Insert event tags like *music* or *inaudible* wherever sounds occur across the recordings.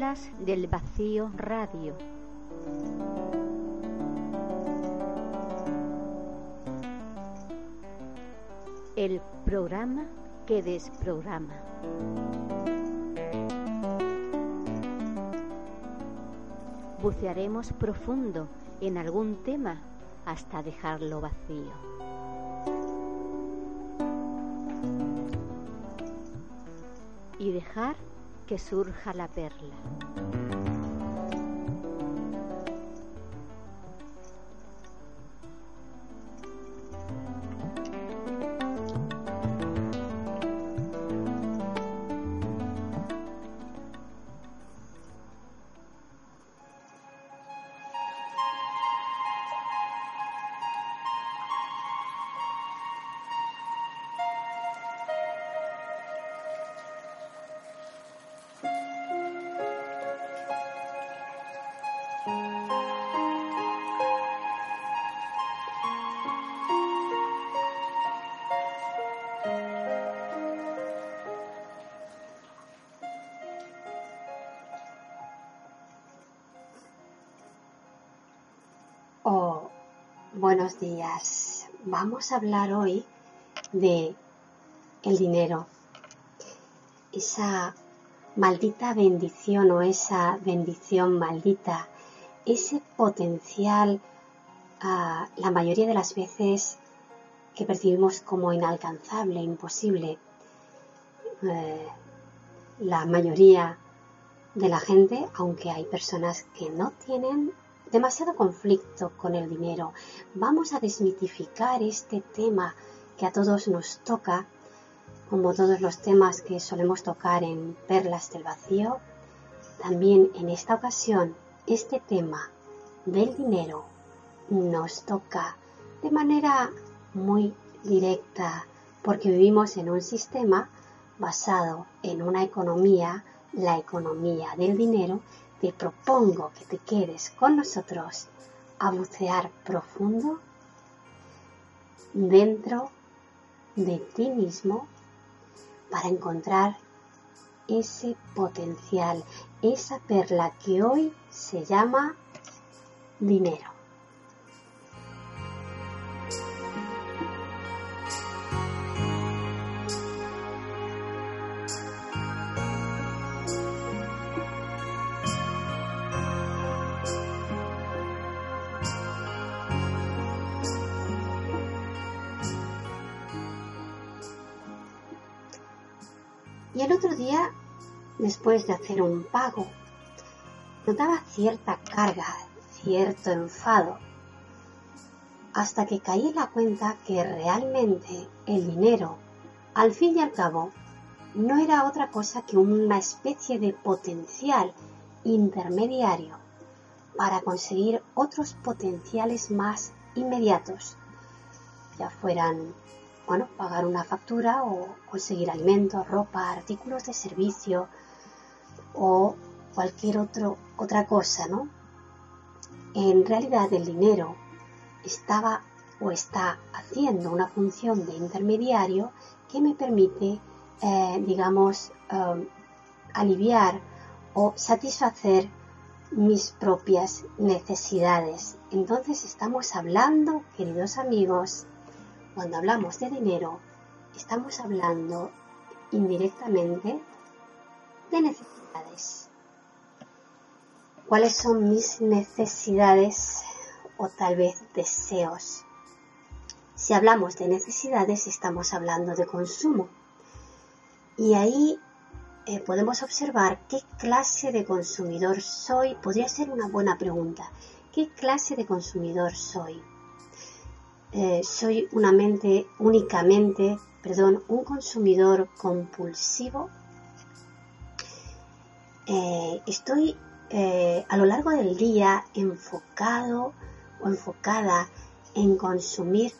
Del Vacío Radio. El programa que desprograma. Bucearemos profundo en algún tema hasta dejarlo vacío. Y dejar que surja la perla. Buenos días. Vamos a hablar hoy de el dinero. Esa maldita bendición o esa bendición maldita, ese potencial ah, la mayoría de las veces que percibimos como inalcanzable, imposible. Eh, la mayoría de la gente, aunque hay personas que no tienen demasiado conflicto con el dinero. Vamos a desmitificar este tema que a todos nos toca, como todos los temas que solemos tocar en Perlas del Vacío. También en esta ocasión, este tema del dinero nos toca de manera muy directa porque vivimos en un sistema basado en una economía, la economía del dinero, te propongo que te quedes con nosotros a bucear profundo dentro de ti mismo para encontrar ese potencial, esa perla que hoy se llama dinero. Día, después de hacer un pago, notaba cierta carga, cierto enfado, hasta que caí en la cuenta que realmente el dinero, al fin y al cabo, no era otra cosa que una especie de potencial intermediario para conseguir otros potenciales más inmediatos, ya fueran bueno, pagar una factura o conseguir alimentos, ropa, artículos de servicio o cualquier otro, otra cosa, ¿no? En realidad el dinero estaba o está haciendo una función de intermediario que me permite, eh, digamos, um, aliviar o satisfacer mis propias necesidades. Entonces estamos hablando, queridos amigos, cuando hablamos de dinero, estamos hablando indirectamente de necesidades. ¿Cuáles son mis necesidades o tal vez deseos? Si hablamos de necesidades, estamos hablando de consumo. Y ahí eh, podemos observar qué clase de consumidor soy. Podría ser una buena pregunta. ¿Qué clase de consumidor soy? Eh, soy una mente únicamente, perdón, un consumidor compulsivo. Eh, estoy eh, a lo largo del día enfocado o enfocada en consumir,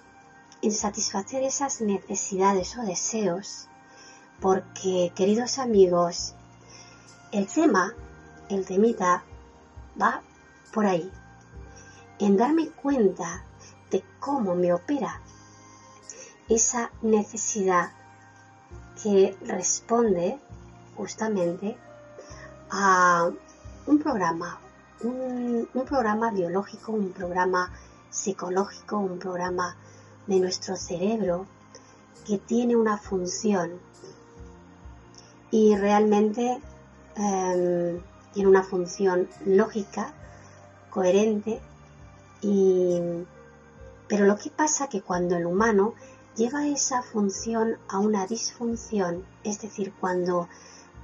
en satisfacer esas necesidades o deseos, porque queridos amigos, el tema, el temita, va por ahí, en darme cuenta de cómo me opera esa necesidad que responde justamente a un programa, un, programa biológico, un programa psicológico, un programa de nuestro cerebro que tiene una función y realmente em, tiene una función lógica, coherente y pero lo que pasa que cuando el humano lleva esa función a una disfunción, es decir, cuando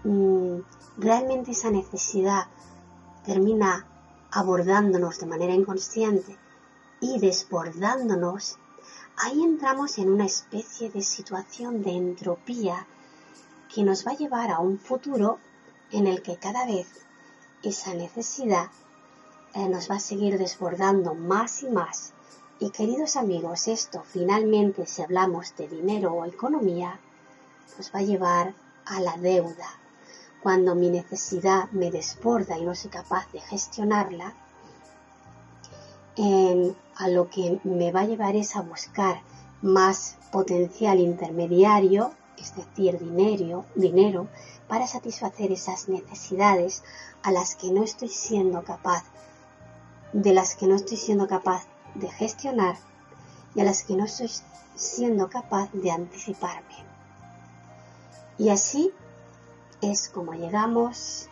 mm, realmente esa necesidad termina abordándonos de manera inconsciente y desbordándonos, ahí entramos en una especie de situación de entropía que nos va a llevar a un futuro en el que cada vez esa necesidad eh, nos va a seguir desbordando más y más y queridos amigos, esto finalmente, si hablamos de dinero o economía, nos va a llevar a la deuda. Cuando mi necesidad me desborda y no soy capaz de gestionarla, a lo que me va a llevar es a buscar más potencial intermediario, es decir, dinero, dinero, para satisfacer esas necesidades a las que no estoy siendo capaz, de las que no estoy siendo capaz de gestionar y a las que no estoy siendo capaz de anticiparme. Y así es como llegamos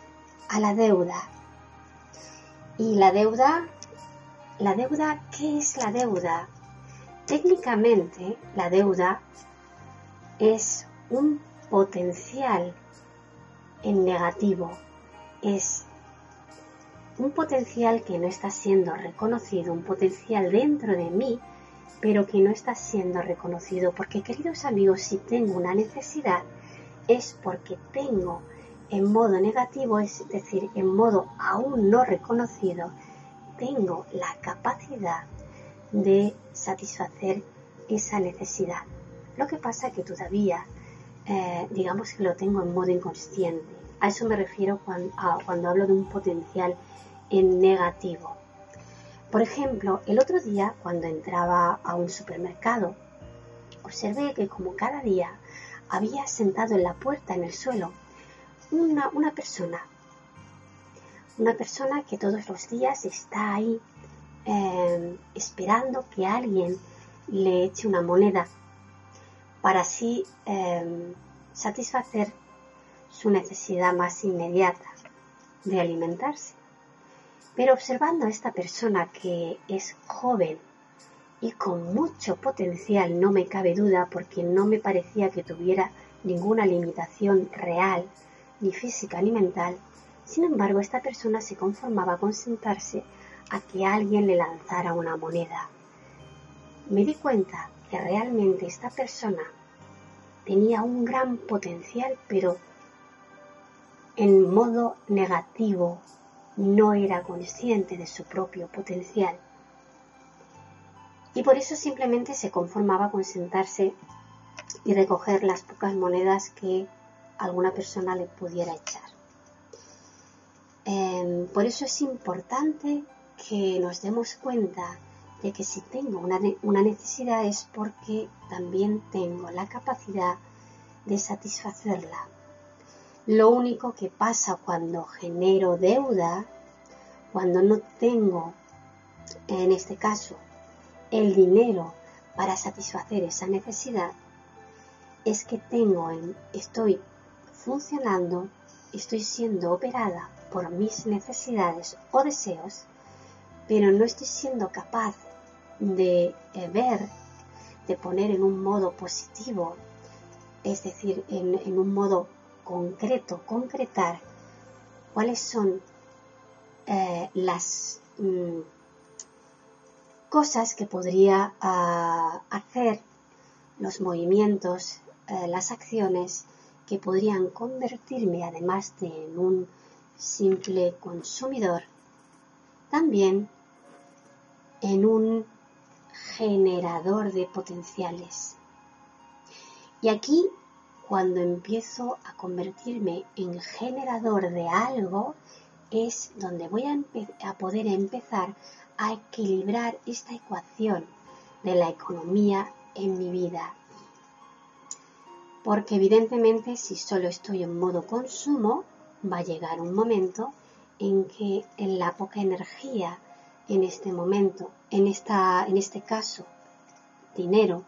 a la deuda. Y la deuda, la deuda, ¿qué es la deuda? Técnicamente, la deuda es un potencial en negativo, es un potencial que no está siendo reconocido, un potencial dentro de mí, pero que no está siendo reconocido. Porque, queridos amigos, si tengo una necesidad, es porque tengo en modo negativo, es decir, en modo aún no reconocido, tengo la capacidad de satisfacer esa necesidad. Lo que pasa que todavía, eh, digamos que lo tengo en modo inconsciente. A eso me refiero cuando hablo de un potencial en negativo. Por ejemplo, el otro día cuando entraba a un supermercado, observé que como cada día había sentado en la puerta en el suelo una, una persona, una persona que todos los días está ahí em, esperando que alguien le eche una moneda para así em, satisfacer su necesidad más inmediata de alimentarse. Pero observando a esta persona que es joven y con mucho potencial, no me cabe duda porque no me parecía que tuviera ninguna limitación real, ni física ni mental, sin embargo esta persona se conformaba con sentarse a que alguien le lanzara una moneda. Me di cuenta que realmente esta persona tenía un gran potencial, pero en modo negativo, no era consciente de su propio potencial y por eso simplemente se conformaba con sentarse y recoger las pocas monedas que alguna persona le pudiera echar. Em, por eso es importante que nos demos cuenta de que si tengo una, una necesidad es porque también tengo la capacidad de satisfacerla. Lo único que pasa cuando genero deuda, cuando no tengo, en este caso, el dinero para satisfacer esa necesidad, es que tengo, estoy funcionando, estoy siendo operada por mis necesidades o deseos, pero no estoy siendo capaz de eh, ver, de poner en un modo positivo, es decir, en un modo concreto, concretar cuáles son eh, las mm, cosas que podría ah, hacer, los movimientos, eh, las acciones que podrían convertirme, además de en un simple consumidor, también en un generador de potenciales. Y aquí cuando empiezo a convertirme en generador de algo, es donde voy a, poder empezar a equilibrar esta ecuación de la economía en mi vida. Porque evidentemente si solo estoy en modo consumo, va a llegar un momento en que en la poca energía en este momento, en, esta, en este caso, dinero,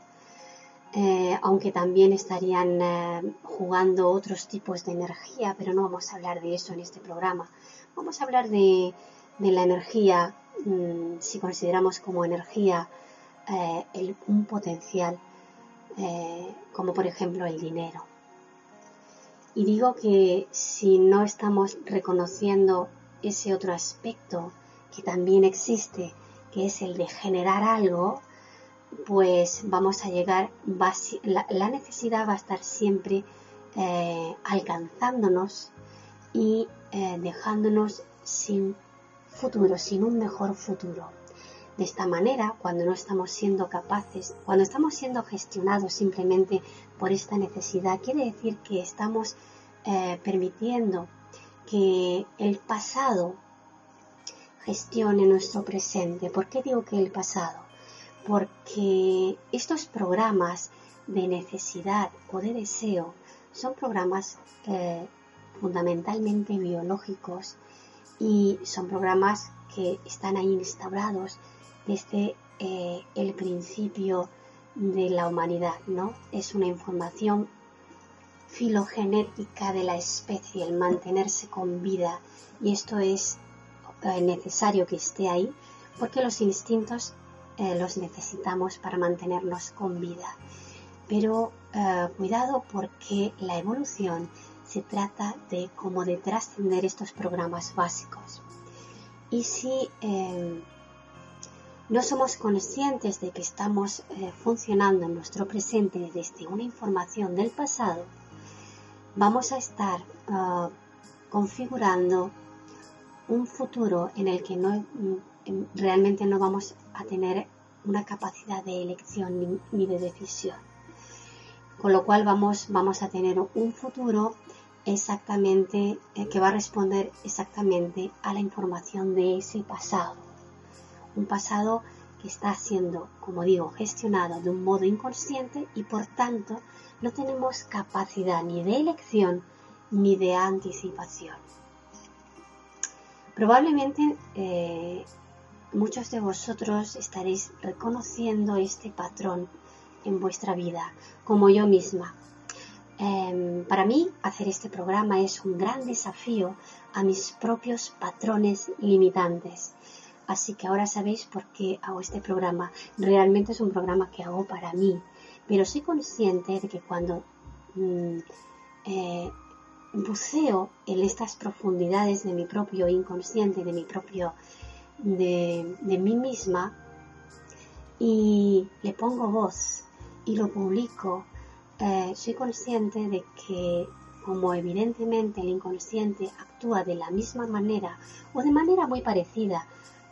eh, aunque también estarían eh, jugando otros tipos de energía, pero no vamos a hablar de eso en este programa. Vamos a hablar de, la energía, mm, si consideramos como energía eh, un potencial, como por ejemplo el dinero. Y digo que si no estamos reconociendo ese otro aspecto que también existe, que es el de generar algo, pues vamos a llegar, la, necesidad va a estar siempre eh, alcanzándonos y eh, dejándonos sin futuro, sin un mejor futuro. De esta manera, cuando no estamos siendo capaces, cuando estamos siendo gestionados simplemente por esta necesidad, quiere decir que estamos eh, permitiendo que el pasado gestione nuestro presente. ¿Por qué digo que el pasado? Porque estos programas de necesidad o de deseo son programas eh, fundamentalmente biológicos y son programas que están ahí instaurados desde eh, el principio de la humanidad, ¿no? Es una información filogenética de la especie, el mantenerse con vida, y esto es eh, necesario que esté ahí porque los instintos eh, los necesitamos para mantenernos con vida. Pero cuidado porque la evolución se trata de como de trascender estos programas básicos. Y si no somos conscientes de que estamos eh, funcionando en nuestro presente desde una información del pasado, vamos a estar configurando un futuro en el que mm, realmente no vamos a tener una capacidad de elección ni, de decisión. Con lo cual vamos, vamos a tener un futuro exactamente eh, que va a responder exactamente a la información de ese pasado un pasado que está siendo, como digo, gestionado de un modo inconsciente y por tanto no tenemos capacidad ni de elección ni de anticipación. Probablemente eh, muchos de vosotros estaréis reconociendo este patrón en vuestra vida, como yo misma. Em, para mí, hacer este programa es un gran desafío a mis propios patrones limitantes Así que ahora sabéis por qué hago este programa. Realmente es un programa que hago para mí, pero soy consciente de que cuando mm, eh, buceo en estas profundidades de mi propio inconsciente, de mi propio, de, mí misma, y le pongo voz y lo publico, eh, soy consciente de que como evidentemente el inconsciente actúa de la misma manera o de manera muy parecida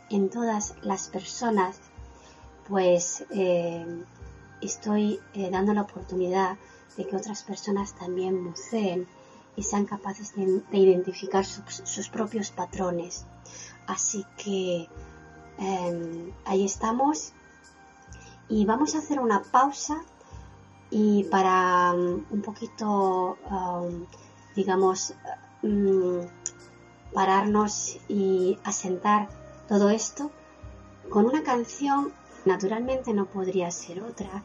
en todas las personas, pues eh, estoy eh, dando la oportunidad de que otras personas también buceen y sean capaces de, identificar sus propios patrones. Así que em, ahí estamos y vamos a hacer una pausa y para um, un poquito, um, digamos, pararnos y asentar todo esto con una canción, naturalmente no podría ser otra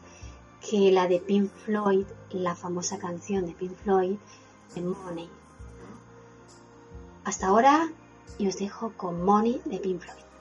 que la de Pink Floyd, la famosa canción de Pink Floyd, de Money. Hasta ahora y os dejo con Money de Pink Floyd.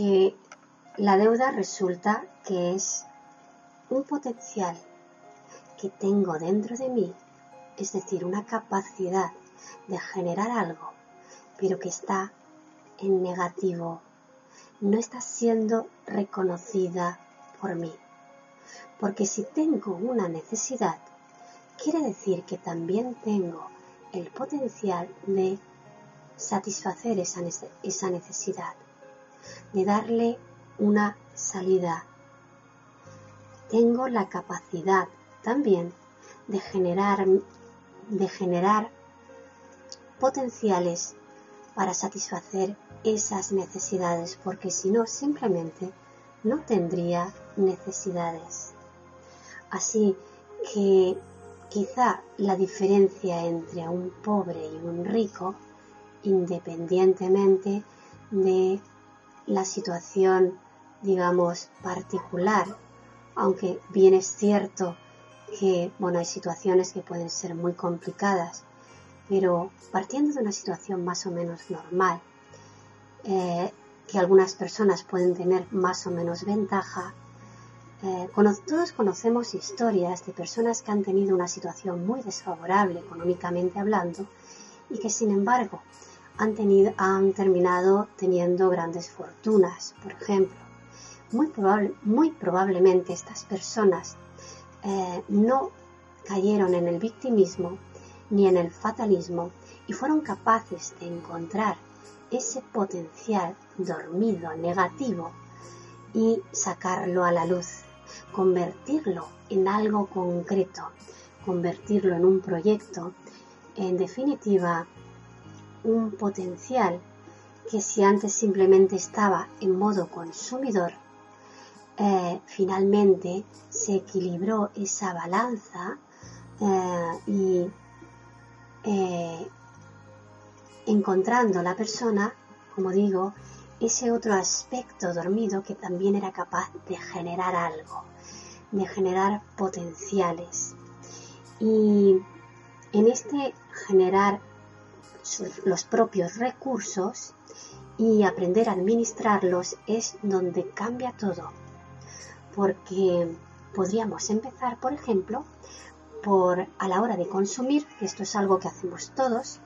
Que la deuda resulta que es un potencial que tengo dentro de mí, es decir, una capacidad de generar algo, pero que está en negativo, no está siendo reconocida por mí. Porque si tengo una necesidad, quiere decir que también tengo el potencial de satisfacer esa, necesidad de darle una salida. Tengo la capacidad también de generar, de generar potenciales para satisfacer esas necesidades, porque si no, simplemente no tendría necesidades. Así que quizá la diferencia entre un pobre y un rico, independientemente de la situación, digamos, particular, aunque bien es cierto que, bueno, hay situaciones que pueden ser muy complicadas, pero partiendo de una situación más o menos normal, eh, que algunas personas pueden tener más o menos ventaja, eh, todos conocemos historias de personas que han tenido una situación muy desfavorable económicamente hablando y que sin embargo han, tenido, han terminado teniendo grandes fortunas, por ejemplo. muy, probable, muy probablemente estas personas eh, no cayeron en el victimismo ni en el fatalismo y fueron capaces de encontrar ese potencial dormido negativo y sacarlo a la luz, convertirlo en algo concreto, convertirlo en un proyecto, en definitiva, un potencial que si antes simplemente estaba en modo consumidor, eh, finalmente se equilibró esa balanza eh, y eh, encontrando la persona, como digo, ese otro aspecto dormido que también era capaz de generar algo, de generar potenciales. Y en este generar los propios recursos y aprender a administrarlos es donde cambia todo. Porque podríamos empezar, por ejemplo, por a la hora de consumir, que esto es algo que hacemos todos,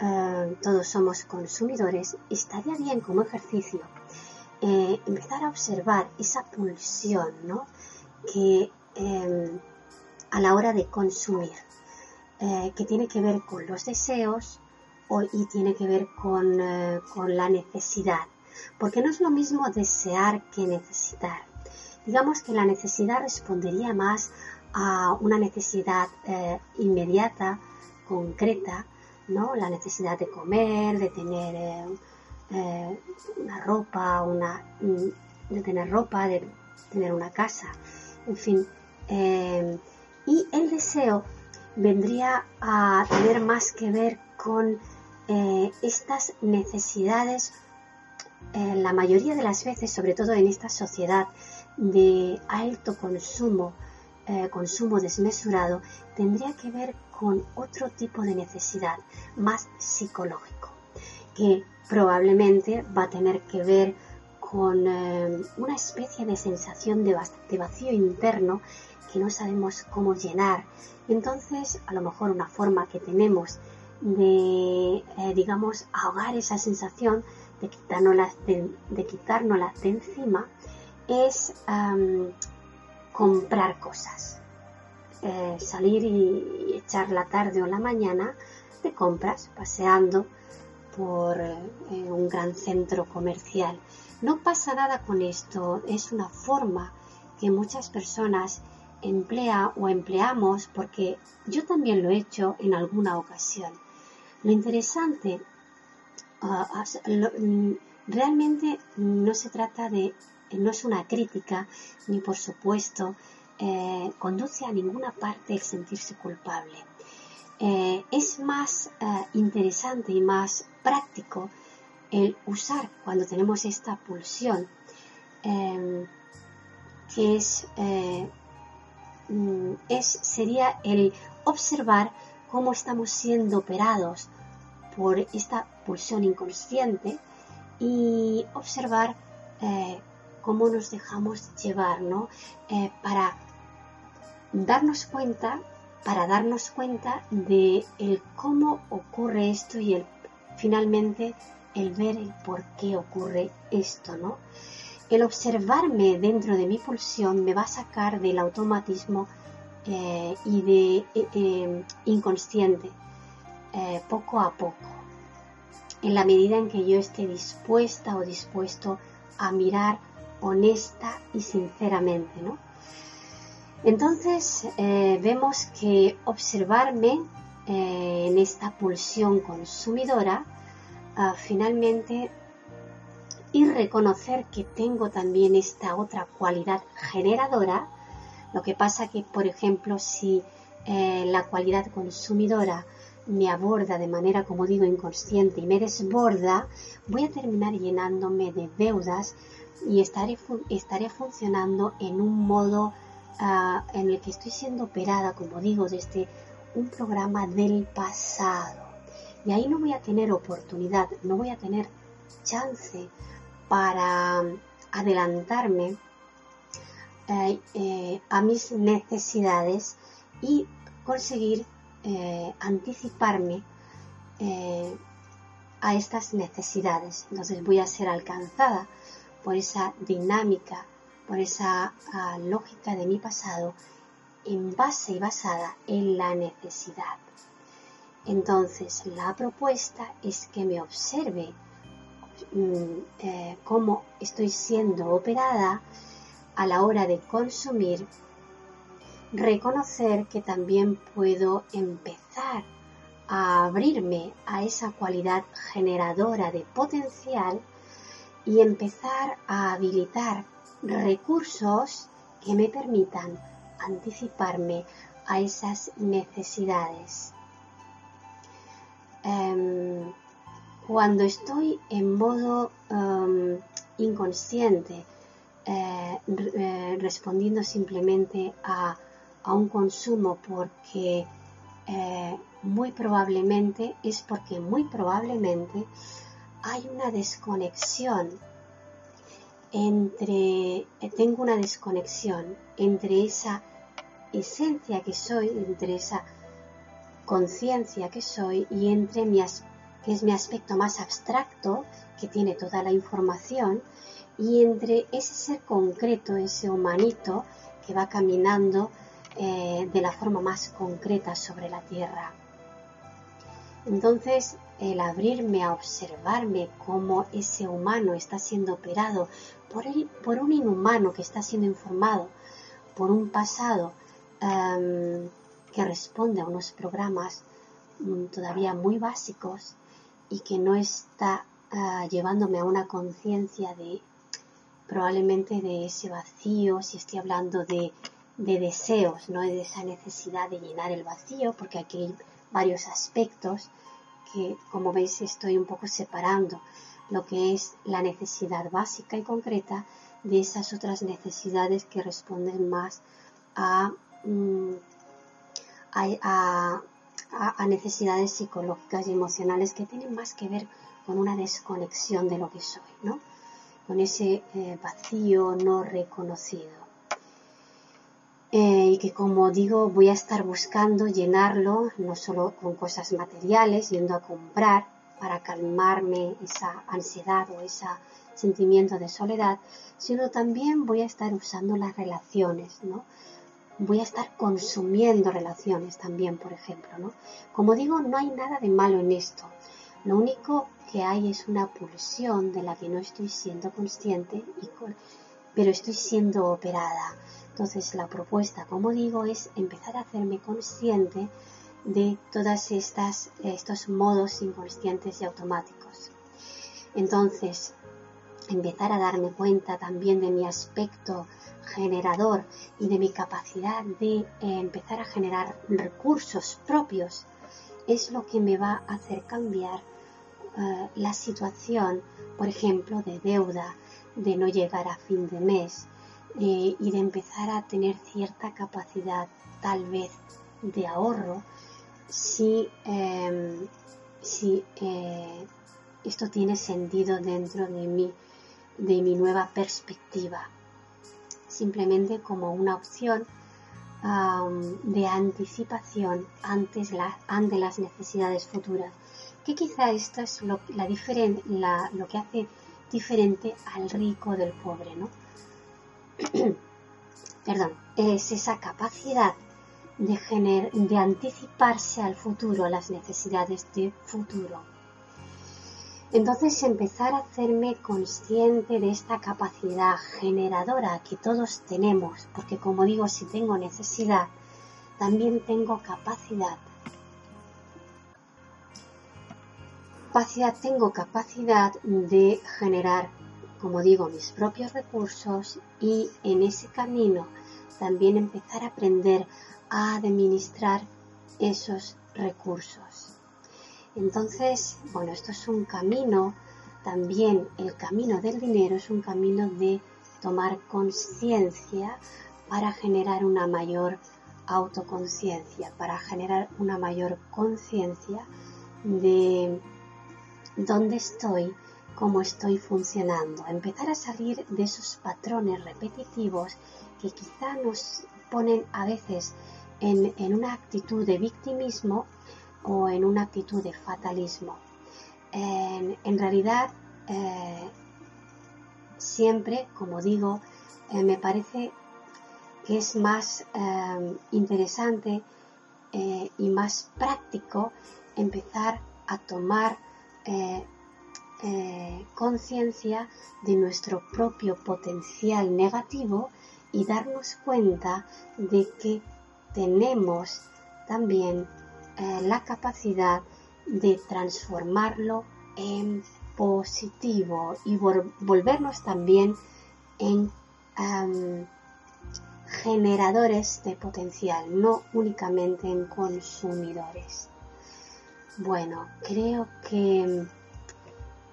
eh, todos somos consumidores, estaría bien como ejercicio eh, empezar a observar esa pulsión ¿no? que em, a la hora de consumir, eh, que tiene que ver con los deseos y tiene que ver con, con la necesidad, porque no es lo mismo desear que necesitar. Digamos que la necesidad respondería más a una necesidad inmediata, concreta, la necesidad de comer, de tener eh, eh, una ropa, una, mm, de tener ropa, de tener una casa, en fin. Eh, y el deseo vendría a tener más que ver con estas necesidades, la mayoría de las veces, sobre todo en esta sociedad de alto consumo, consumo desmesurado, tendría que ver con otro tipo de necesidad más psicológico, que probablemente va a tener que ver con eh, una especie de sensación de, vacío interno que no sabemos cómo llenar. Entonces, a lo mejor una forma que tenemos de, eh, digamos, ahogar esa sensación de quitárnosla de, de, de encima es comprar cosas. Eh, salir y, echar la tarde o la mañana de compras, paseando por eh, un gran centro comercial. No pasa nada con esto, es una forma que muchas personas emplea o empleamos porque yo también lo he hecho en alguna ocasión. Lo interesante ah, mm, realmente no se trata de, no es una crítica, ni por supuesto eh, conduce a ninguna parte el sentirse culpable. Eh, es más eh, interesante y más práctico el usar cuando tenemos esta pulsión, em, que es, mm, es, sería el observar cómo estamos siendo operados por esta pulsión inconsciente y observar cómo nos dejamos llevar, ¿no? para darnos cuenta, para darnos cuenta de cómo ocurre esto y el, finalmente el ver el por qué ocurre esto, ¿no? El observarme dentro de mi pulsión me va a sacar del automatismo eh, y de eh, eh, inconsciente poco a poco, en la medida en que yo esté dispuesta o dispuesto a mirar honesta y sinceramente, ¿no? Entonces vemos que observarme en esta pulsión consumidora ah, finalmente y reconocer que tengo también esta otra cualidad generadora, lo que pasa que, por ejemplo, si eh, la cualidad consumidora me aborda de manera, como digo, inconsciente y me desborda, voy a terminar llenándome de deudas y estaré, estaré funcionando en un modo en el que estoy siendo operada, como digo, desde un programa del pasado. Y ahí no voy a tener oportunidad, no voy a tener chance para adelantarme eh, eh, a mis necesidades y conseguir eh, anticiparme a estas necesidades. Entonces voy a ser alcanzada por esa dinámica por esa ah, lógica de mi pasado en base y basada en la necesidad. Entonces, la propuesta es que me observe mm, eh, cómo estoy siendo operada a la hora de consumir, reconocer que también puedo empezar a abrirme a esa cualidad generadora de potencial y empezar a habilitar recursos que me permitan anticiparme a esas necesidades. Em, cuando estoy en modo em, inconsciente, eh, eh, respondiendo simplemente a, a, un consumo porque eh, muy probablemente es porque muy probablemente hay una desconexión entre, tengo una desconexión entre esa esencia que soy, entre esa conciencia que soy y entre mi, que es mi aspecto más abstracto, que tiene toda la información, y entre ese ser concreto, ese humanito que va caminando eh, de la forma más concreta sobre la tierra. Entonces, el abrirme a observarme cómo ese humano está siendo operado por, por un inhumano que está siendo informado por un pasado em, que responde a unos programas mm, todavía muy básicos y que no está ah, llevándome a una conciencia de probablemente de ese vacío, si estoy hablando de de deseos, ¿no? de esa necesidad de llenar el vacío, porque aquí hay varios aspectos que, como veis, estoy un poco separando lo que es la necesidad básica y concreta de esas otras necesidades que responden más a, mm, a, necesidades psicológicas y emocionales que tienen más que ver con una desconexión de lo que soy, ¿no? Con ese eh, vacío no reconocido. Eh, y que como digo voy a estar buscando llenarlo no solo con cosas materiales, yendo a comprar para calmarme esa ansiedad o ese sentimiento de soledad, sino también voy a estar usando las relaciones, ¿no? Voy a estar consumiendo relaciones también, por ejemplo, ¿no? Como digo, no hay nada de malo en esto. Lo único que hay es una pulsión de la que no estoy siendo consciente, y pero estoy siendo operada entonces la propuesta, como digo, es empezar a hacerme consciente de todos estos modos inconscientes y automáticos. Entonces, empezar a darme cuenta también de mi aspecto generador y de mi capacidad de eh, empezar a generar recursos propios es lo que me va a hacer cambiar eh, la situación, por ejemplo, de deuda, de no llegar a fin de mes, eh, y de empezar a tener cierta capacidad tal vez de ahorro si, em, si eh, esto tiene sentido dentro de mi, de mi nueva perspectiva. Simplemente como una opción de anticipación antes ante las necesidades futuras. Quizá esto es lo, la, lo que hace diferente al rico del pobre, ¿no? *clears throat* perdón, es esa capacidad de, de anticiparse al futuro, a las necesidades de futuro. Entonces empezar a hacerme consciente de esta capacidad generadora que todos tenemos, porque como digo, si tengo necesidad, también tengo capacidad. Capacidad, tengo capacidad de generar como digo, mis propios recursos y en ese camino también empezar a aprender a administrar esos recursos. Entonces, bueno, esto es un camino, también el camino del dinero es un camino de tomar conciencia para generar una mayor autoconciencia, para generar una mayor conciencia de dónde estoy cómo estoy funcionando, empezar a salir de esos patrones repetitivos que quizá nos ponen a veces en, una actitud de victimismo o en una actitud de fatalismo. En, realidad, eh, siempre, como digo, eh, me parece que es más eh, interesante y más práctico empezar a tomar conciencia de nuestro propio potencial negativo y darnos cuenta de que tenemos también la capacidad de transformarlo en positivo y volvernos también en generadores de potencial, no únicamente en consumidores. Bueno, creo que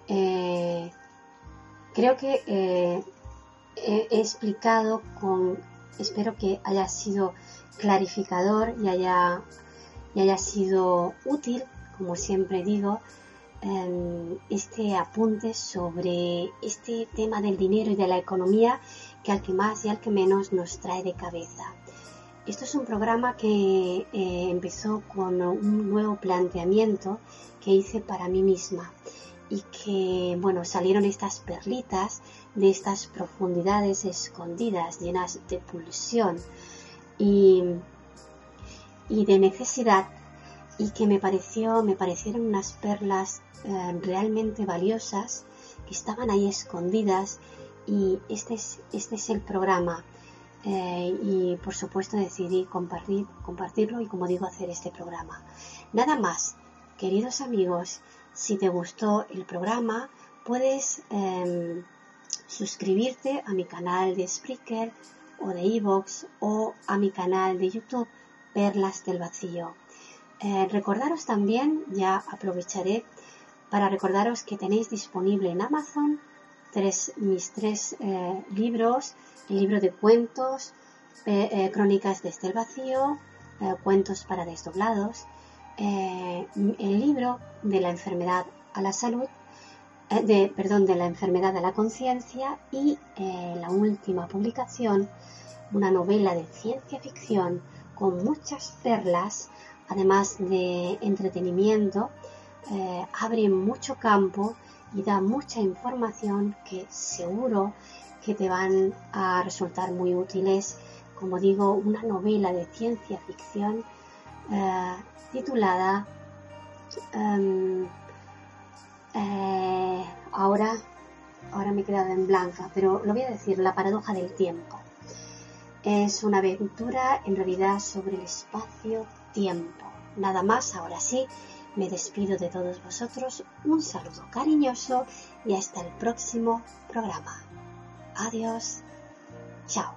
eh, creo que eh, he, explicado con, espero que haya sido clarificador y haya, y haya sido útil, como siempre digo, este apunte sobre este tema del dinero y de la economía que al que más y al que menos nos trae de cabeza. Esto es un programa que eh, empezó con un nuevo planteamiento que hice para mí misma y que, bueno, salieron estas perlitas de estas profundidades escondidas, llenas de pulsión y, y de necesidad y que me pareció, me parecieron unas perlas eh, realmente valiosas que estaban ahí escondidas y este es, este es el programa eh, y por supuesto decidí compartir, compartirlo y como digo hacer este programa. Nada más, queridos amigos, si te gustó el programa puedes em, suscribirte a mi canal de Spreaker o de Evox o a mi canal de YouTube Perlas del Vacío. Eh, recordaros también, ya aprovecharé para recordaros que tenéis disponible en Amazon tres, mis tres eh, libros, el libro de cuentos, eh, crónicas desde el vacío, cuentos para desdoblados, el libro de la enfermedad a la salud, de, perdón, de la enfermedad a la conciencia y la última publicación, una novela de ciencia ficción con muchas perlas además de entretenimiento, eh, abre mucho campo y da mucha información que seguro que te van a resultar muy útiles. Como digo, una novela de ciencia ficción eh, titulada em, eh, ahora, ahora me he quedado en blanca, pero lo voy a decir, La paradoja del tiempo. Es una aventura en realidad sobre el espacio tiempo. Nada más, ahora sí, me despido de todos vosotros, un saludo cariñoso y hasta el próximo programa. Adiós. Chao.